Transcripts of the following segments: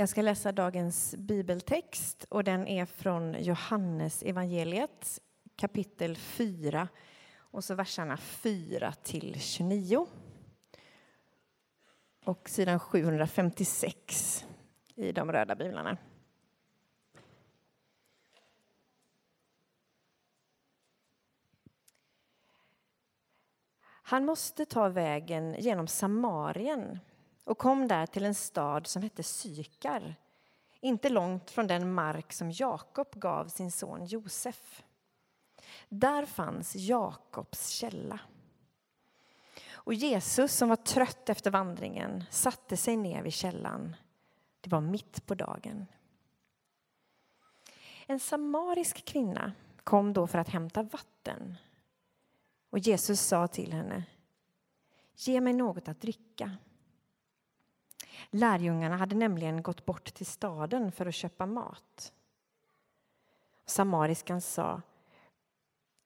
Jag ska läsa dagens bibeltext och den är från Johannes evangeliet kapitel 4 och så verserna 4 till 29. Och sidan 756 i de röda biblarna. Han måste ta vägen genom Samarien och kom där till en stad som hette Sykar inte långt från den mark som Jakob gav sin son Josef. Där fanns Jakobs källa. Och Jesus, som var trött efter vandringen, satte sig ner vid källan. Det var mitt på dagen. En samarisk kvinna kom då för att hämta vatten. Och Jesus sa till henne, ge mig något att dricka. Lärjungarna hade nämligen gått bort till staden för att köpa mat. Samariskan sa,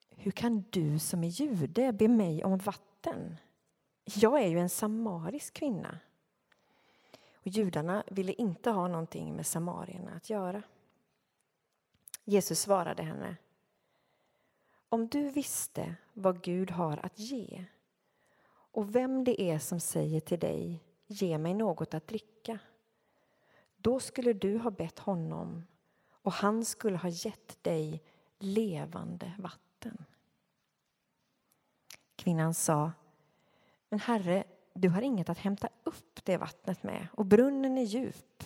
hur kan du som är jude be mig om vatten? Jag är ju en samarisk kvinna. Och judarna ville inte ha någonting med samarierna att göra. Jesus svarade henne. Om du visste vad Gud har att ge och vem det är som säger till dig ge mig något att dricka. Då skulle du ha bett honom och han skulle ha gett dig levande vatten. Kvinnan sa, men Herre, du har inget att hämta upp det vattnet med och brunnen är djup.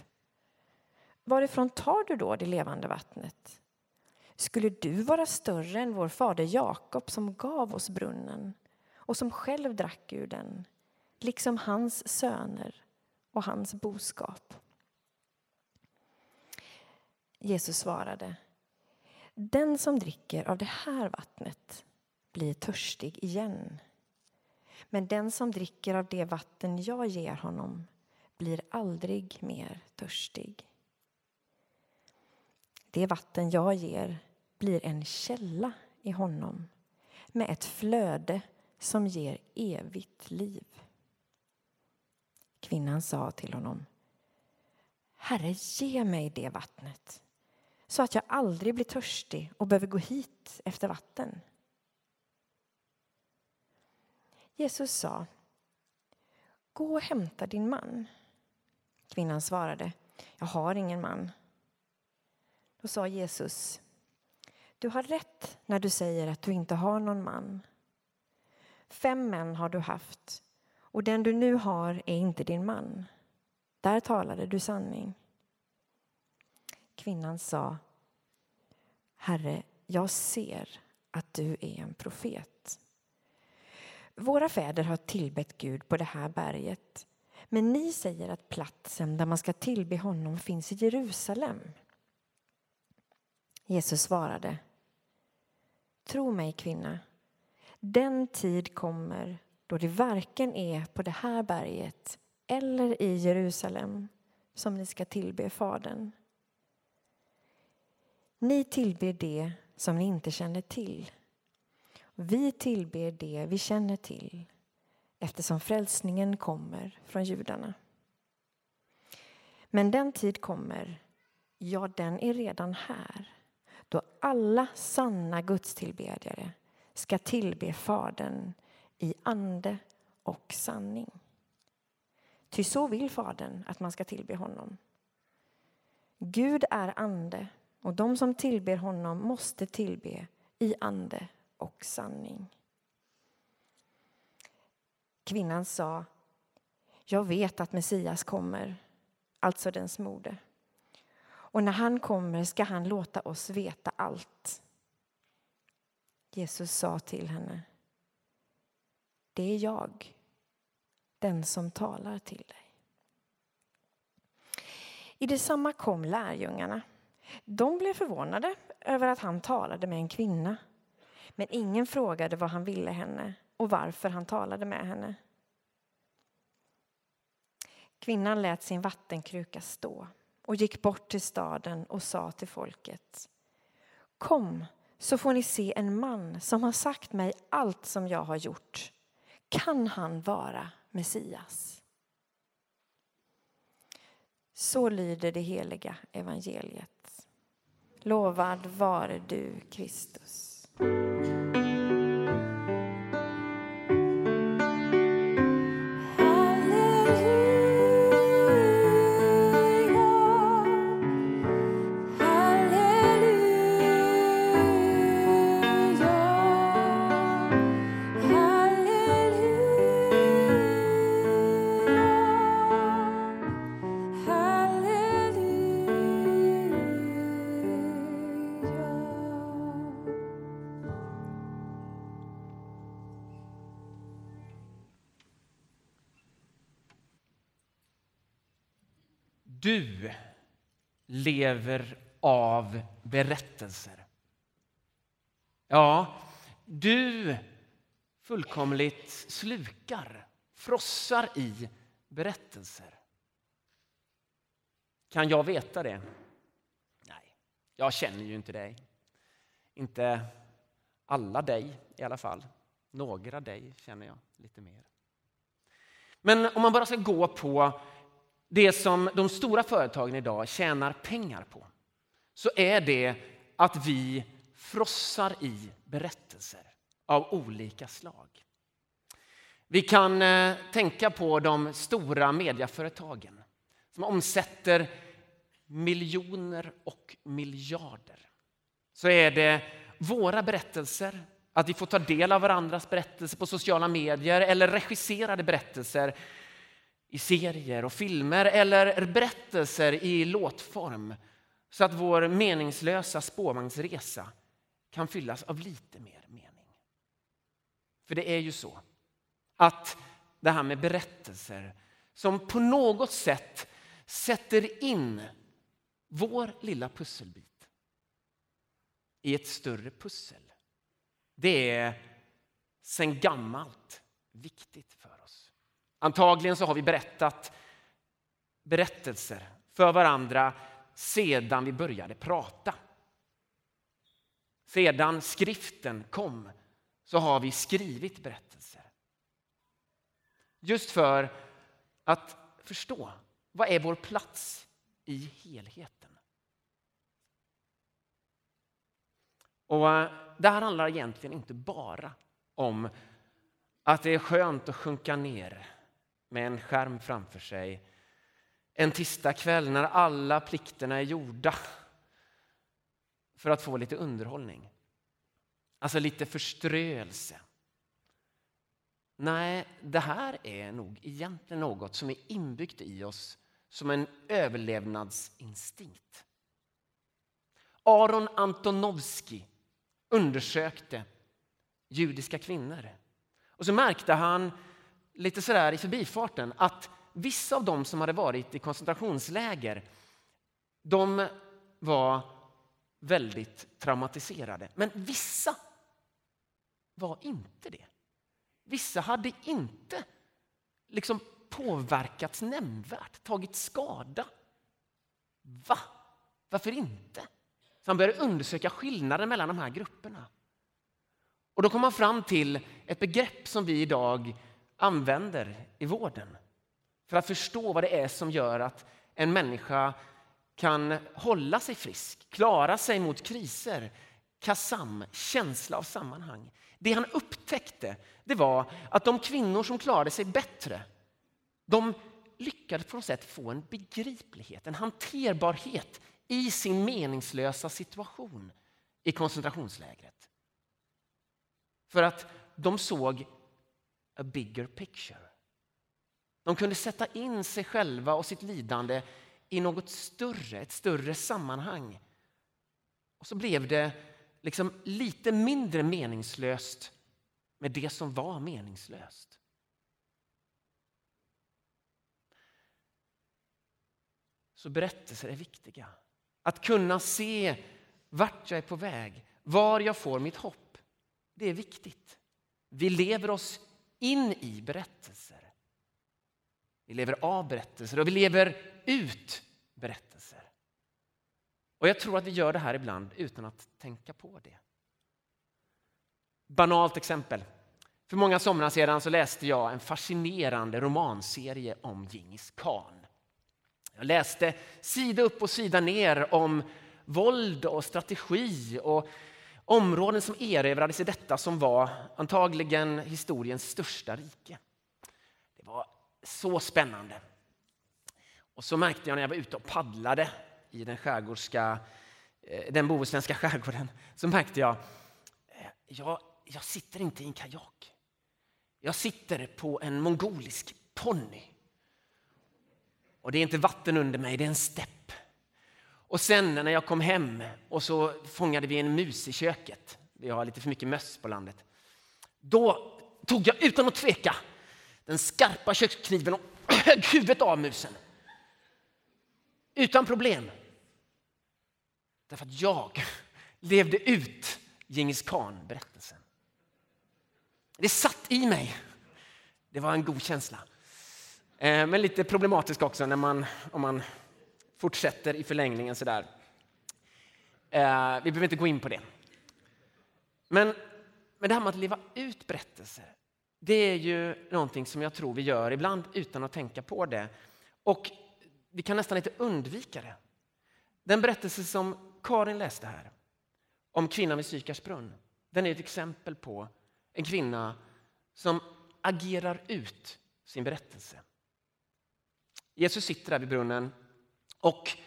Varifrån tar du då det levande vattnet? Skulle du vara större än vår fader Jakob som gav oss brunnen och som själv drack ur den liksom hans söner och hans boskap. Jesus svarade, den som dricker av det här vattnet blir törstig igen. Men den som dricker av det vatten jag ger honom blir aldrig mer törstig. Det vatten jag ger blir en källa i honom med ett flöde som ger evigt liv. Kvinnan sa till honom Herre, ge mig det vattnet så att jag aldrig blir törstig och behöver gå hit efter vatten. Jesus sa Gå och hämta din man. Kvinnan svarade Jag har ingen man. Då sa Jesus Du har rätt när du säger att du inte har någon man. Fem män har du haft och den du nu har är inte din man. Där talade du sanning. Kvinnan sa Herre, jag ser att du är en profet. Våra fäder har tillbett Gud på det här berget men ni säger att platsen där man ska tillbe honom finns i Jerusalem. Jesus svarade Tro mig, kvinna, den tid kommer då det varken är på det här berget eller i Jerusalem som ni ska tillbe Fadern. Ni tillber det som ni inte känner till. Vi tillber det vi känner till eftersom frälsningen kommer från judarna. Men den tid kommer, ja, den är redan här då alla sanna gudstillbedjare ska tillbe Fadern i ande och sanning. Ty så vill Fadern att man ska tillbe honom. Gud är ande och de som tillber honom måste tillbe i ande och sanning. Kvinnan sa, jag vet att Messias kommer, alltså den smorde. Och när han kommer ska han låta oss veta allt. Jesus sa till henne, det är jag, den som talar till dig. I detsamma kom lärjungarna. De blev förvånade över att han talade med en kvinna. Men ingen frågade vad han ville henne och varför han talade med henne. Kvinnan lät sin vattenkruka stå och gick bort till staden och sa till folket Kom så får ni se en man som har sagt mig allt som jag har gjort. Kan han vara Messias? Så lyder det heliga evangeliet. Lovad vare du, Kristus. Du lever av berättelser. Ja, du fullkomligt slukar, frossar i berättelser. Kan jag veta det? Nej, jag känner ju inte dig. Inte alla dig i alla fall. Några dig känner jag lite mer. Men om man bara ska gå på det som de stora företagen idag tjänar pengar på så är det att vi frossar i berättelser av olika slag. Vi kan eh, tänka på de stora mediaföretagen som omsätter miljoner och miljarder. Så är det våra berättelser, att vi får ta del av varandras berättelser på sociala medier eller regisserade berättelser i serier och filmer eller berättelser i låtform så att vår meningslösa spårvagnsresa kan fyllas av lite mer mening. För det är ju så att det här med berättelser som på något sätt sätter in vår lilla pusselbit i ett större pussel. Det är sen gammalt viktigt. Antagligen så har vi berättat berättelser för varandra sedan vi började prata. Sedan skriften kom så har vi skrivit berättelser. Just för att förstå vad är vår plats i helheten. Och eh, Det här handlar egentligen inte bara om att det är skönt att sjunka ner med en skärm framför sig en tisdagkväll när alla plikterna är gjorda för att få lite underhållning. Alltså lite förströelse. Nej, det här är nog egentligen något som är inbyggt i oss som en överlevnadsinstinkt. Aron Antonovsky undersökte judiska kvinnor. Och så märkte han lite sådär i förbifarten att vissa av dem som hade varit i koncentrationsläger de var väldigt traumatiserade. Men vissa var inte det. Vissa hade inte liksom påverkats nämnvärt, tagit skada. Va? Varför inte? Så han började undersöka skillnaden mellan de här grupperna. Och då kom man fram till ett begrepp som vi idag använder i vården för att förstå vad det är som gör att en människa kan hålla sig frisk, klara sig mot kriser. Kassam, känsla av sammanhang. Det han upptäckte det var att de kvinnor som klarade sig bättre de lyckades på något sätt få en begriplighet, en hanterbarhet i sin meningslösa situation i koncentrationslägret. För att de såg a bigger picture. De kunde sätta in sig själva och sitt lidande i något större, ett större sammanhang. Och så blev det liksom lite mindre meningslöst med det som var meningslöst. Så berättelser är viktiga. Att kunna se vart jag är på väg, var jag får mitt hopp. Det är viktigt. Vi lever oss in i berättelser. Vi lever av berättelser och vi lever ut berättelser. Och jag tror att vi gör det här ibland utan att tänka på det. Banalt exempel. För många somrar sedan så läste jag en fascinerande romanserie om Djingis khan. Jag läste sida upp och sida ner om våld och strategi och områden som erövrades i detta som var antagligen historiens största rike. Det var så spännande. Och så märkte jag när jag var ute och paddlade i den, skärgårdska, eh, den bohuslänska skärgården, så märkte jag, eh, jag, jag sitter inte i en kajak. Jag sitter på en mongolisk ponny. Och det är inte vatten under mig, det är en stepp. Och sen när jag kom hem och så fångade vi en mus i köket. Vi har lite för mycket möss på landet. Då tog jag utan att tveka den skarpa kökskniven och högg huvudet av musen. Utan problem. Därför att jag levde ut Djingis khan-berättelsen. Det satt i mig. Det var en god känsla. Eh, men lite problematisk också när man, om man fortsätter i förlängningen sådär. Eh, vi behöver inte gå in på det. Men, men det här med att leva ut berättelser, det är ju någonting som jag tror vi gör ibland utan att tänka på det. Och vi kan nästan inte undvika det. Den berättelse som Karin läste här om kvinnan vid Sykars brunn, den är ett exempel på en kvinna som agerar ut sin berättelse. Jesus sitter där vid brunnen och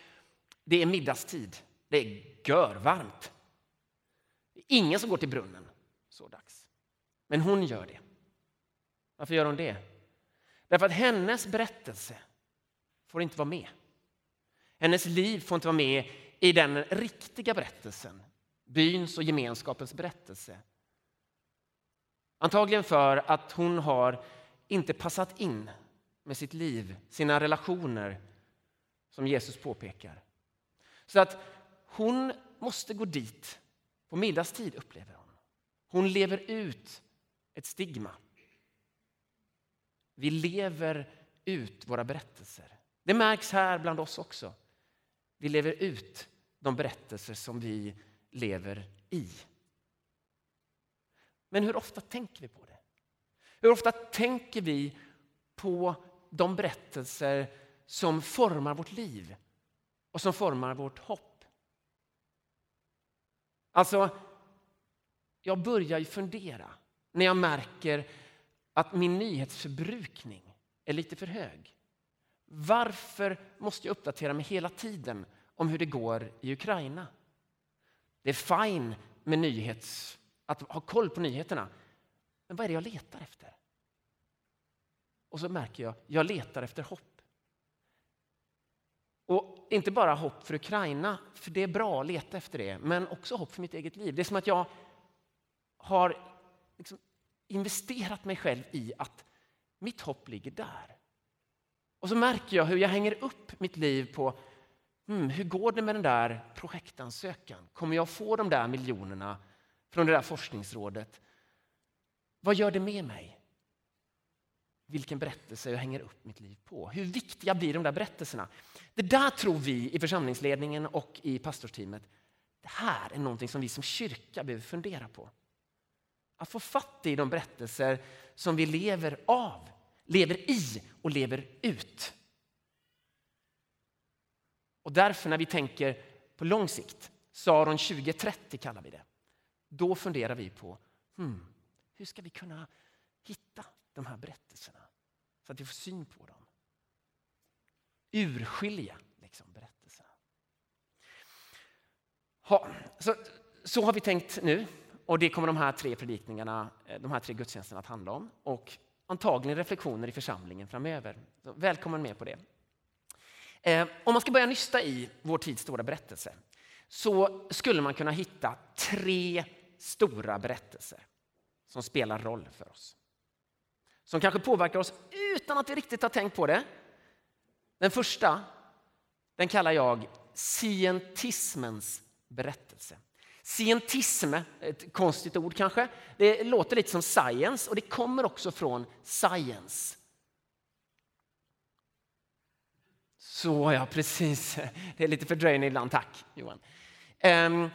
det är middagstid. Det är görvarmt. Det är ingen som går till brunnen så dags. Men hon gör det. Varför gör hon det? Därför att hennes berättelse får inte vara med. Hennes liv får inte vara med i den riktiga berättelsen, byns och gemenskapens berättelse. Antagligen för att hon har inte passat in med sitt liv, sina relationer, som Jesus påpekar. Så att hon måste gå dit på middagstid, upplever hon. Hon lever ut ett stigma. Vi lever ut våra berättelser. Det märks här bland oss också. Vi lever ut de berättelser som vi lever i. Men hur ofta tänker vi på det? Hur ofta tänker vi på de berättelser som formar vårt liv och som formar vårt hopp? Alltså, jag börjar ju fundera när jag märker att min nyhetsförbrukning är lite för hög. Varför måste jag uppdatera mig hela tiden om hur det går i Ukraina? Det är fine med nyhets, att ha koll på nyheterna. Men vad är det jag letar efter? Och så märker jag, jag letar efter hopp. Och inte bara hopp för Ukraina, för det är bra att leta efter det, men också hopp för mitt eget liv. Det är som att jag har liksom investerat mig själv i att mitt hopp ligger där. Och så märker jag hur jag hänger upp mitt liv på mm, hur går det med den där projektansökan? Kommer jag få de där miljonerna från det där forskningsrådet? Vad gör det med mig? Vilken berättelse jag hänger upp mitt liv på. Hur viktiga blir de där berättelserna? Det där tror vi i församlingsledningen och i pastorsteamet. Det här är någonting som vi som kyrka behöver fundera på. Att få fatt i de berättelser som vi lever av lever i och lever ut. Och därför när vi tänker på lång sikt, Saron 2030 kallar vi det, då funderar vi på hmm, hur ska vi kunna hitta de här berättelserna så att vi får syn på dem. Urskilja liksom, berättelserna. Ha, så, så har vi tänkt nu och det kommer de här tre predikningarna, eh, de här tre gudstjänsterna att handla om. Och antagligen reflektioner i församlingen framöver. Så välkommen med på det. Eh, om man ska börja nysta i vår tids stora berättelse så skulle man kunna hitta tre stora berättelser som spelar roll för oss. Som kanske påverkar oss utan att vi riktigt har tänkt på det. Den första den kallar jag scientismens berättelse. Scientism, ett konstigt ord kanske, det låter lite som science och det kommer också från science. Så ja, precis. Det är lite fördröjning ibland, tack Johan. Ehm,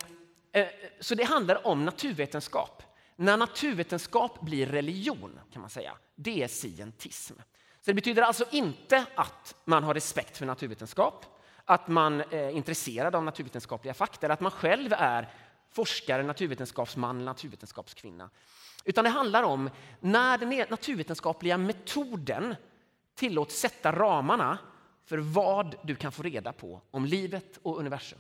eh, så det handlar om naturvetenskap. När naturvetenskap blir religion kan man säga, det är scientism. Så det betyder alltså inte att man har respekt för naturvetenskap, att man eh, är intresserad av naturvetenskapliga fakta eller att man själv är forskare, naturvetenskapsman eller naturvetenskapskvinna. Utan det handlar om när den e-, naturvetenskapliga metoden tillåts sätta ramarna för vad du kan få reda på om livet och universum.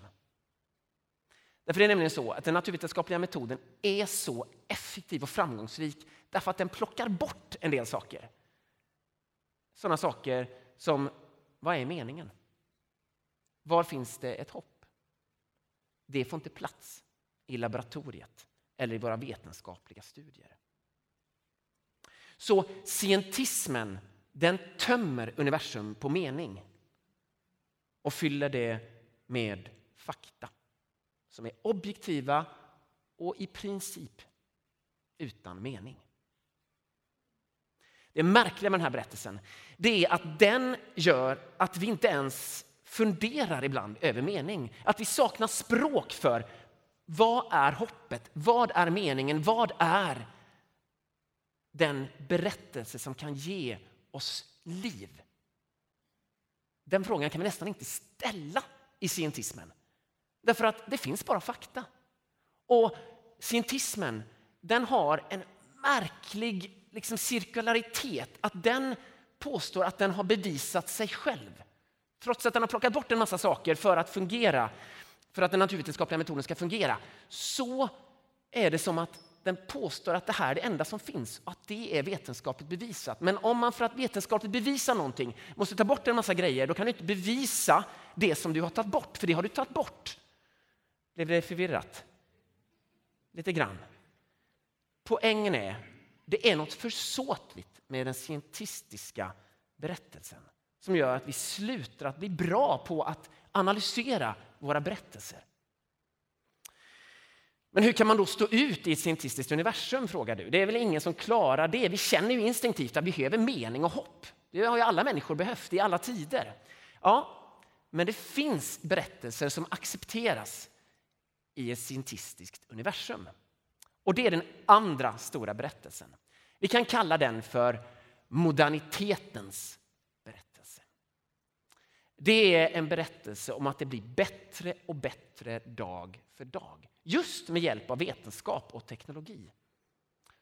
Därför är det nämligen så att den naturvetenskapliga metoden är så effektiv och framgångsrik därför att den plockar bort en del saker. Sådana saker som, vad är meningen? Var finns det ett hopp? Det får inte plats i laboratoriet eller i våra vetenskapliga studier. Så scientismen den tömmer universum på mening och fyller det med fakta som är objektiva och i princip utan mening. Det märkliga med den här berättelsen det är att den gör att vi inte ens funderar ibland över mening. Att vi saknar språk för vad är hoppet? Vad är meningen? Vad är den berättelse som kan ge oss liv? Den frågan kan vi nästan inte ställa i scientismen. Därför att det finns bara fakta. Och scientismen den har en märklig liksom, cirkularitet. Att den påstår att den har bevisat sig själv. Trots att den har plockat bort en massa saker för att fungera, för att den naturvetenskapliga metoden ska fungera, så är det som att den påstår att det här är det enda som finns och att det är vetenskapligt bevisat. Men om man för att vetenskapligt bevisa någonting måste ta bort en massa grejer, då kan du inte bevisa det som du har tagit bort, för det har du tagit bort. Blev det förvirrat? Lite grann. Poängen är, det är något försåtligt med den scientistiska berättelsen som gör att vi slutar att bli bra på att analysera våra berättelser. Men hur kan man då stå ut i ett scientistiskt universum? frågar du. Det är väl ingen som klarar det. Vi känner ju instinktivt att vi behöver mening och hopp. Det har ju alla människor behövt i alla tider. Ja, men det finns berättelser som accepteras i ett scientistiskt universum. Och det är den andra stora berättelsen. Vi kan kalla den för modernitetens berättelse. Det är en berättelse om att det blir bättre och bättre dag för dag. Just med hjälp av vetenskap och teknologi.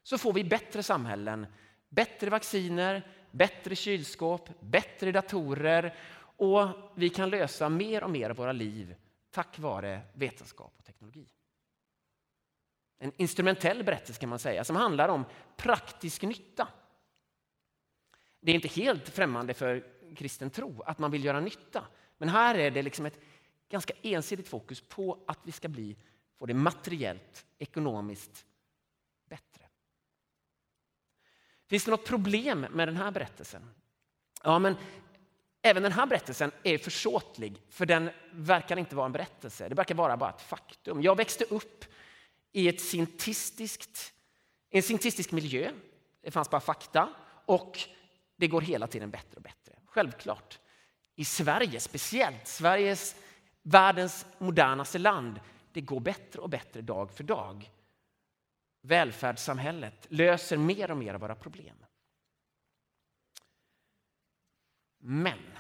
Så får vi bättre samhällen, bättre vacciner, bättre kylskåp, bättre datorer och vi kan lösa mer och mer av våra liv tack vare vetenskap och teknologi. En instrumentell berättelse kan man säga som handlar om praktisk nytta. Det är inte helt främmande för kristen tro att man vill göra nytta. Men här är det liksom ett ganska ensidigt fokus på att vi ska bli, få det materiellt, ekonomiskt bättre. Finns det något problem med den här berättelsen? Ja, men Även den här berättelsen är försåtlig, för den verkar inte vara en berättelse. Det verkar vara bara ett faktum. Jag växte upp i ett sintistiskt, en sintistisk miljö. Det fanns bara fakta och det går hela tiden bättre och bättre. Självklart. I Sverige speciellt, Sveriges världens modernaste land. Det går bättre och bättre dag för dag. Välfärdssamhället löser mer och mer av våra problem. Men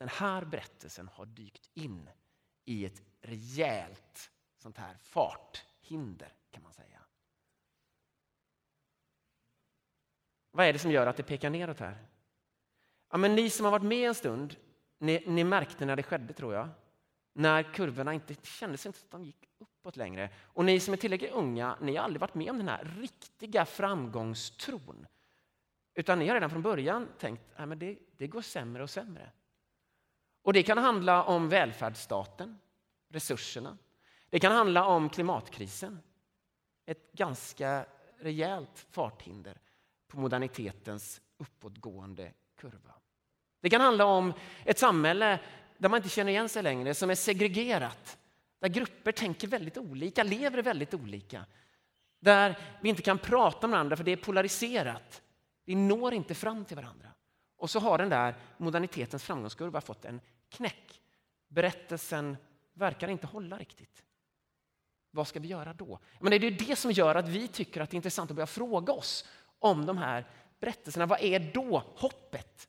den här berättelsen har dykt in i ett rejält sånt här farthinder kan man säga. Vad är det som gör att det pekar neråt här? Ja, men ni som har varit med en stund, ni, ni märkte när det skedde tror jag. När kurvorna inte kändes inte att de gick uppåt längre. Och ni som är tillräckligt unga, ni har aldrig varit med om den här riktiga framgångstron. Utan ni har redan från början tänkt att det, det går sämre och sämre. Och det kan handla om välfärdsstaten, resurserna. Det kan handla om klimatkrisen. Ett ganska rejält farthinder på modernitetens uppåtgående kurva. Det kan handla om ett samhälle där man inte känner igen sig längre, som är segregerat. Där grupper tänker väldigt olika, lever väldigt olika. Där vi inte kan prata med varandra för det är polariserat. Vi når inte fram till varandra. Och så har den där modernitetens framgångskurva fått en knäck. Berättelsen verkar inte hålla riktigt. Vad ska vi göra då? Men det är det som gör att vi tycker att det är intressant att börja fråga oss om de här berättelserna, vad är då hoppet?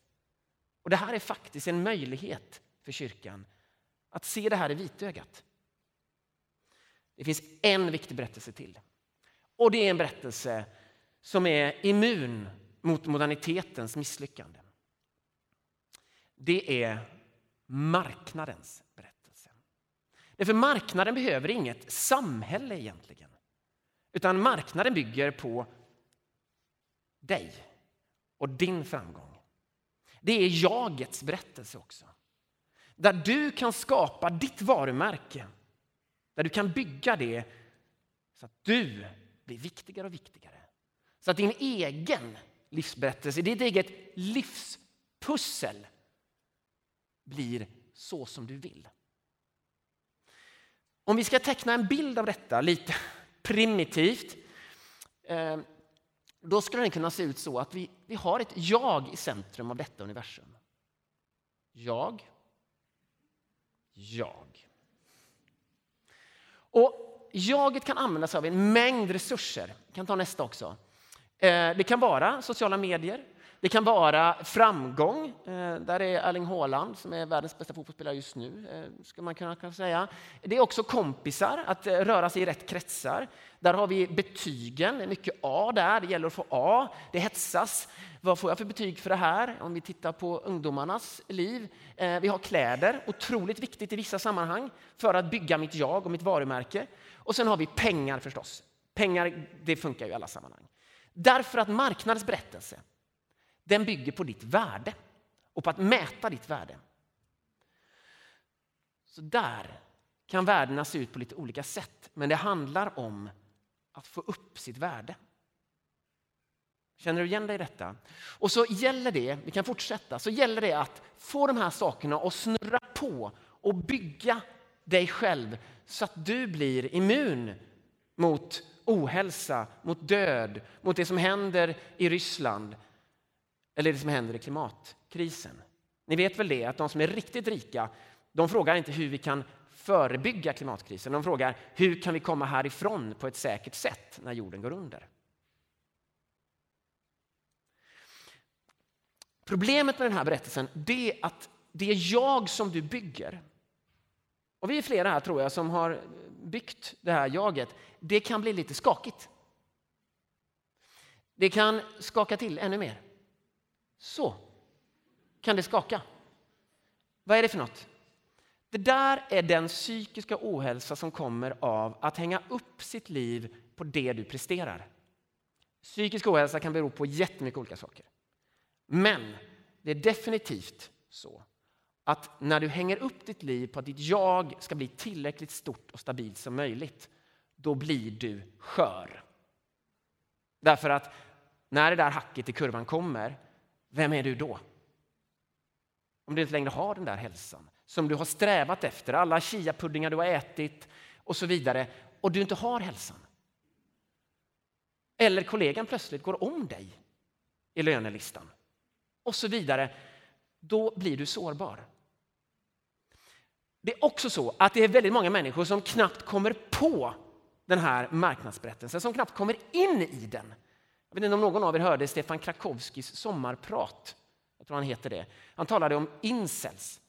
Och Det här är faktiskt en möjlighet för kyrkan att se det här i vitögat. Det finns en viktig berättelse till. Och det är en berättelse som är immun mot modernitetens misslyckande. Det är marknadens berättelse. Därför marknaden behöver inget samhälle egentligen. Utan marknaden bygger på dig och din framgång. Det är jagets berättelse också. Där du kan skapa ditt varumärke. Där du kan bygga det så att du blir viktigare och viktigare. Så att din egen livsberättelse, ditt eget livspussel blir så som du vill. Om vi ska teckna en bild av detta lite primitivt eh, då skulle den kunna se ut så att vi, vi har ett jag i centrum av detta universum. Jag. Jag. Och jaget kan användas av en mängd resurser. Vi kan ta nästa också. Eh, det kan vara sociala medier. Det kan vara framgång. Eh, där är Erling Haaland som är världens bästa fotbollsspelare just nu. Eh, ska man kunna säga. Det är också kompisar, att eh, röra sig i rätt kretsar. Där har vi betygen, Det är mycket A där. Det gäller att få A. Det hetsas. Vad får jag för betyg för det här? Om vi tittar på ungdomarnas liv. Vi har kläder, otroligt viktigt i vissa sammanhang för att bygga mitt jag och mitt varumärke. Och sen har vi pengar förstås. Pengar, det funkar ju i alla sammanhang. Därför att marknadens berättelse, den bygger på ditt värde och på att mäta ditt värde. Så där kan värdena se ut på lite olika sätt, men det handlar om att få upp sitt värde. Känner du igen dig i detta? Och så gäller det, vi kan fortsätta, så gäller det att få de här sakerna att snurra på och bygga dig själv så att du blir immun mot ohälsa, mot död, mot det som händer i Ryssland eller det som händer i klimatkrisen. Ni vet väl det att de som är riktigt rika, de frågar inte hur vi kan förebygga klimatkrisen. De frågar hur kan vi komma härifrån på ett säkert sätt när jorden går under. Problemet med den här berättelsen är att det är jag som du bygger. Och vi är flera här tror jag som har byggt det här jaget. Det kan bli lite skakigt. Det kan skaka till ännu mer. Så kan det skaka. Vad är det för något? Det där är den psykiska ohälsa som kommer av att hänga upp sitt liv på det du presterar. Psykisk ohälsa kan bero på jättemycket olika saker. Men det är definitivt så att när du hänger upp ditt liv på att ditt jag ska bli tillräckligt stort och stabilt som möjligt, då blir du skör. Därför att när det där hacket i kurvan kommer, vem är du då? Om du inte längre har den där hälsan som du har strävat efter, alla chiapuddingar du har ätit och så vidare, och du inte har hälsan. Eller kollegan plötsligt går om dig i lönelistan och så vidare. Då blir du sårbar. Det är också så att det är väldigt många människor som knappt kommer på den här marknadsberättelsen, som knappt kommer in i den. Jag vet inte om någon av er hörde Stefan Krakowskis sommarprat. Jag tror han heter det. Han talade om incels,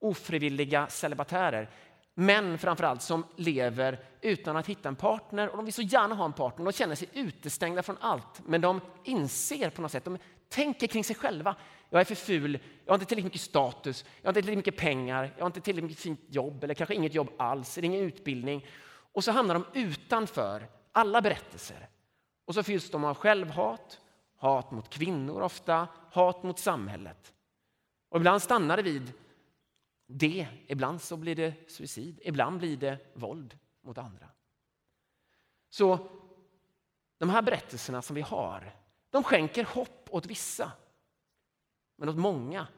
ofrivilliga celibatärer. Män framförallt som lever utan att hitta en partner och de vill så gärna ha en partner. De känner sig utestängda från allt, men de inser på något sätt, de tänker kring sig själva. Jag är för ful, jag har inte tillräckligt mycket status, jag har inte tillräckligt mycket pengar, jag har inte tillräckligt mycket fint jobb eller kanske inget jobb alls, eller ingen utbildning. Och så hamnar de utanför alla berättelser. Och så fylls de av självhat, hat mot kvinnor ofta, hat mot samhället. Och ibland stannar det vid det, ibland så blir det suicid, ibland blir det våld mot andra. Så de här berättelserna som vi har, de skänker hopp åt vissa. Men åt många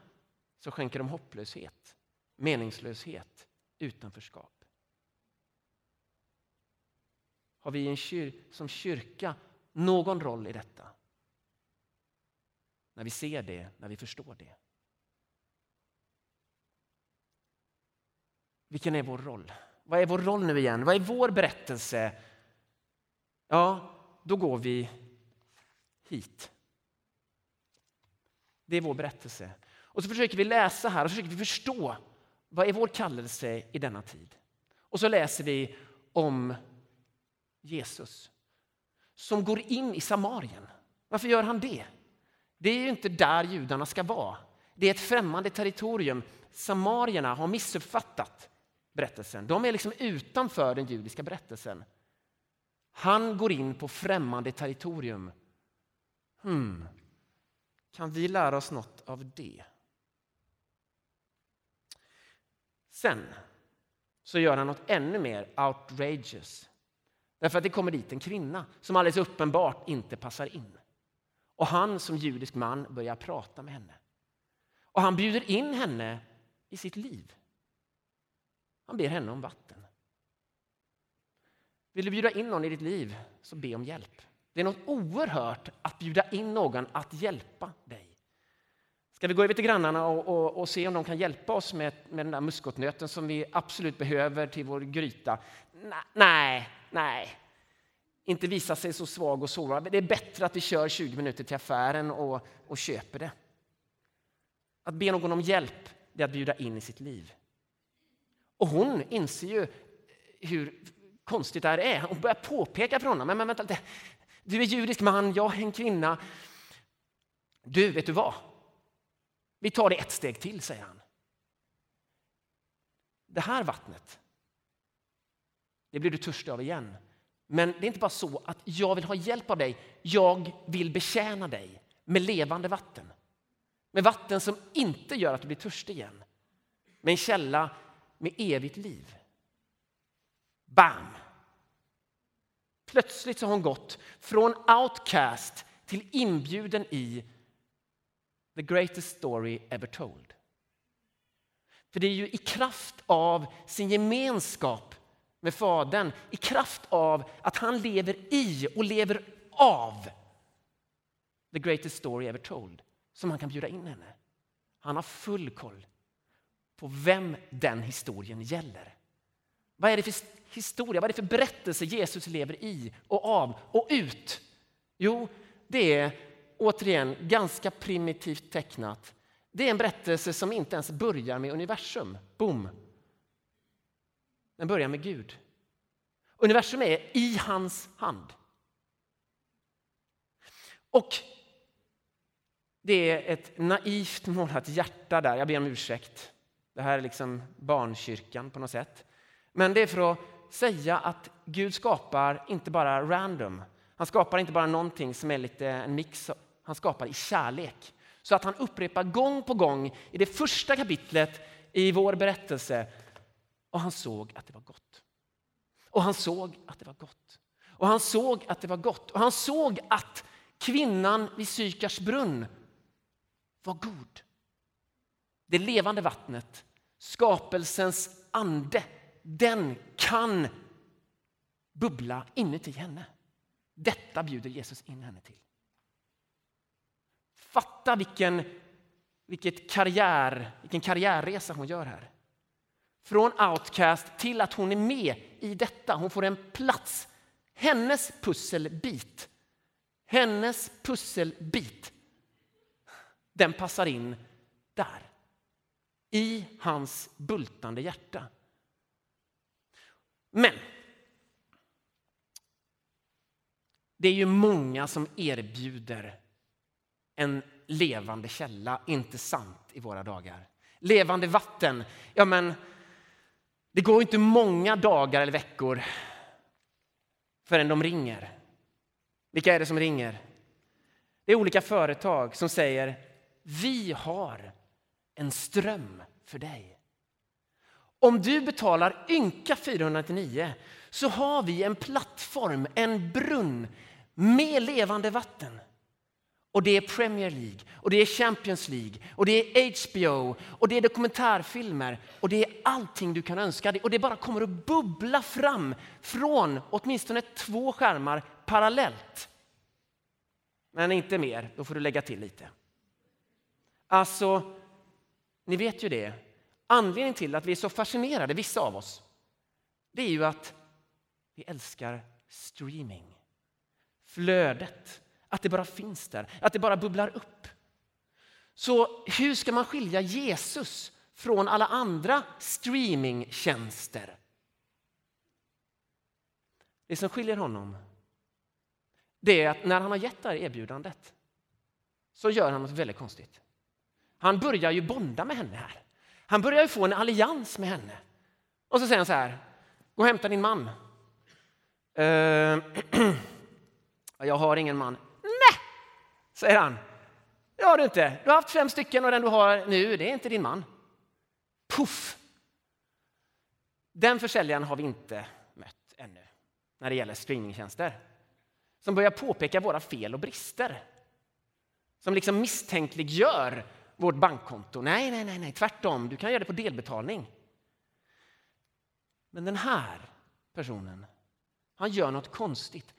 så skänker de hopplöshet, meningslöshet, utanförskap. Har vi en kyr som kyrka någon roll i detta? När vi ser det, när vi förstår det. Vilken är vår roll? Vad är vår roll nu igen? Vad är vår berättelse? Ja, då går vi hit. Det är vår berättelse. Och så försöker vi läsa här och försöker vi förstå vad är vår kallelse i denna tid. Och så läser vi om Jesus som går in i Samarien. Varför gör han det? Det är ju inte där judarna ska vara. Det är ett främmande territorium. Samarierna har missuppfattat berättelsen. De är liksom utanför den judiska berättelsen. Han går in på främmande territorium. Hmm. Kan vi lära oss något av det? Sen så gör han något ännu mer outrageous. Därför att det kommer dit en kvinna som alldeles uppenbart inte passar in. Och han som judisk man börjar prata med henne. Och han bjuder in henne i sitt liv. Han ber henne om vatten. Vill du bjuda in någon i ditt liv, så be om hjälp. Det är något oerhört att bjuda in någon att hjälpa dig. Ska vi gå över till grannarna och, och, och, se om de kan hjälpa oss med, med den där muskotnöten som vi absolut behöver till vår gryta? Nej, nej. Inte visa sig så svag och sårbar. Det är bättre att vi kör 20 minuter till affären och, och köper det. Att be någon om hjälp, det är att bjuda in i sitt liv. Och hon inser ju hur konstigt det här är. Hon börjar påpeka för honom. Men, men vänta lite. Du är judisk man, jag är en kvinna. Du, vet du vad? Vi tar det ett steg till, säger han. Det här vattnet, det blir du törstig av igen. Men det är inte bara så att jag vill ha hjälp av dig. Jag vill betjäna dig med levande vatten. Med vatten som inte gör att du blir törstig igen. Med en källa med evigt liv. Bam! Plötsligt har hon gått från outcast till inbjuden i the greatest story ever told. För det är ju i kraft av sin gemenskap med Fadern, i kraft av att han lever i och lever av the greatest story ever told, som han kan bjuda in henne. Han har full koll på vem den historien gäller. Vad är det för historia, vad är det för berättelse Jesus lever i och av och ut? Jo, det är återigen ganska primitivt tecknat. Det är en berättelse som inte ens börjar med universum. Boom! Den börjar med Gud. Universum är i hans hand. Och det är ett naivt målat hjärta där. Jag ber om ursäkt. Det här är liksom barnkyrkan på något sätt. Men det är för att säga att Gud skapar inte bara random. Han skapar inte bara någonting som är lite en mix. Han skapar i kärlek. Så att han upprepar gång på gång i det första kapitlet i vår berättelse. Och han såg att det var gott. Och han såg att det var gott. Och han såg att det var gott. Och han såg att kvinnan vid Sykars brunn var god. Det levande vattnet, skapelsens ande, den kan bubbla inuti henne. Detta bjuder Jesus in henne till. Fatta vilken, vilket karriär, vilken karriärresa hon gör här. Från outcast till att hon är med i detta. Hon får en plats. Hennes pusselbit, hennes pusselbit, den passar in där. I hans bultande hjärta. Men det är ju många som erbjuder en levande källa, inte sant i våra dagar. Levande vatten, ja men det går inte många dagar eller veckor förrän de ringer. Vilka är det som ringer? Det är olika företag som säger vi har en ström för dig. Om du betalar ynka 499 så har vi en plattform, en brunn med levande vatten. Och det är Premier League, och det är Champions League, och det är HBO, och det är dokumentärfilmer och det är allting du kan önska dig. Och det bara kommer att bubbla fram från åtminstone två skärmar parallellt. Men inte mer, då får du lägga till lite. Alltså, ni vet ju det. Anledningen till att vi är så fascinerade, vissa av oss, det är ju att vi älskar streaming. Flödet att det bara finns där, att det bara bubblar upp. Så hur ska man skilja Jesus från alla andra streamingtjänster? Det som skiljer honom det är att när han har gett det här erbjudandet så gör han något väldigt konstigt. Han börjar ju bonda med henne här. Han börjar ju få en allians med henne. Och så säger han så här, gå och hämta din man. Uh, jag har ingen man. Säger han. Det har du inte. Du har haft fem stycken och den du har nu, det är inte din man. Puff! Den försäljaren har vi inte mött ännu när det gäller streamingtjänster. Som börjar påpeka våra fel och brister. Som liksom misstänkliggör vårt bankkonto. Nej, nej, nej, nej, tvärtom. Du kan göra det på delbetalning. Men den här personen, han gör något konstigt.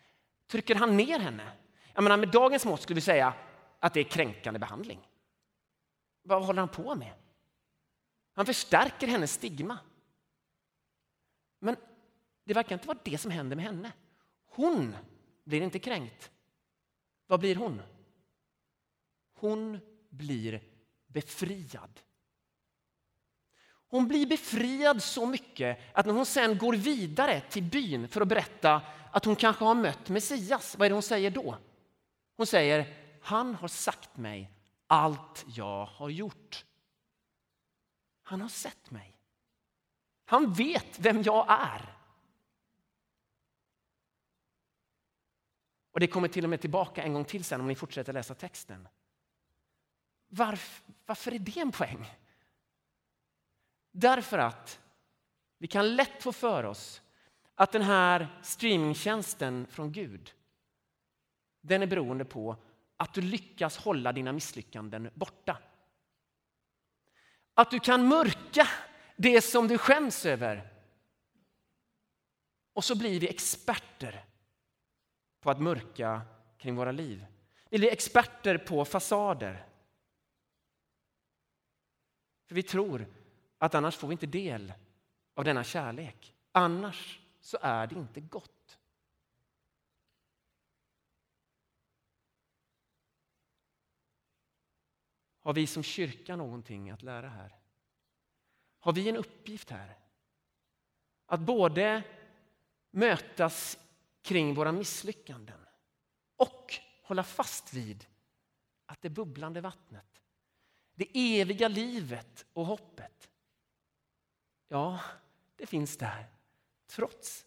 Trycker han ner henne? Jag menar, med dagens mått skulle vi säga att det är kränkande behandling. Vad håller han på med? Han förstärker hennes stigma. Men det verkar inte vara det som händer med henne. Hon blir inte kränkt. Vad blir hon? Hon blir befriad. Hon blir befriad så mycket att när hon sen går vidare till byn för att berätta att hon kanske har mött Messias, vad är det hon säger då? Hon säger, han har sagt mig allt jag har gjort. Han har sett mig. Han vet vem jag är. Och det kommer till och med tillbaka en gång till sen om ni fortsätter läsa texten. Varför, varför är det en poäng? Därför att vi kan lätt få för oss att den här streamingtjänsten från Gud den är beroende på att du lyckas hålla dina misslyckanden borta. Att du kan mörka det som du skäms över. Och så blir vi experter på att mörka kring våra liv. Vi blir experter på fasader. För vi tror att annars får vi inte del av denna kärlek. Annars så är det inte gott. Har vi som kyrka någonting att lära här? Har vi en uppgift här? Att både mötas kring våra misslyckanden och hålla fast vid att det bubblande vattnet, det eviga livet och hoppet, ja, det finns där trots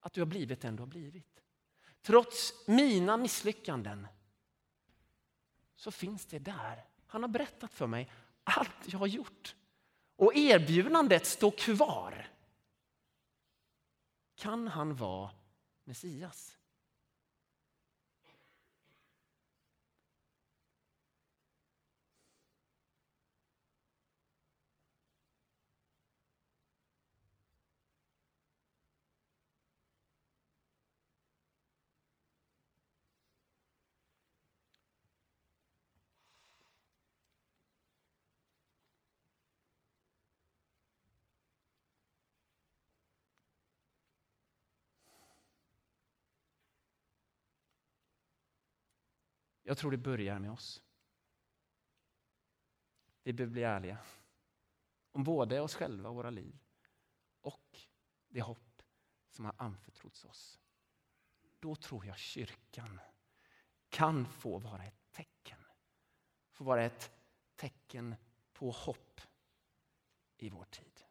att du har blivit den du har blivit. Trots mina misslyckanden så finns det där. Han har berättat för mig allt jag har gjort. Och erbjudandet står kvar. Kan han vara Messias? Jag tror det börjar med oss. Vi behöver bli ärliga om både oss själva och våra liv och det hopp som har anförtrotts oss. Då tror jag kyrkan kan få vara ett tecken. Få vara ett tecken på hopp i vår tid.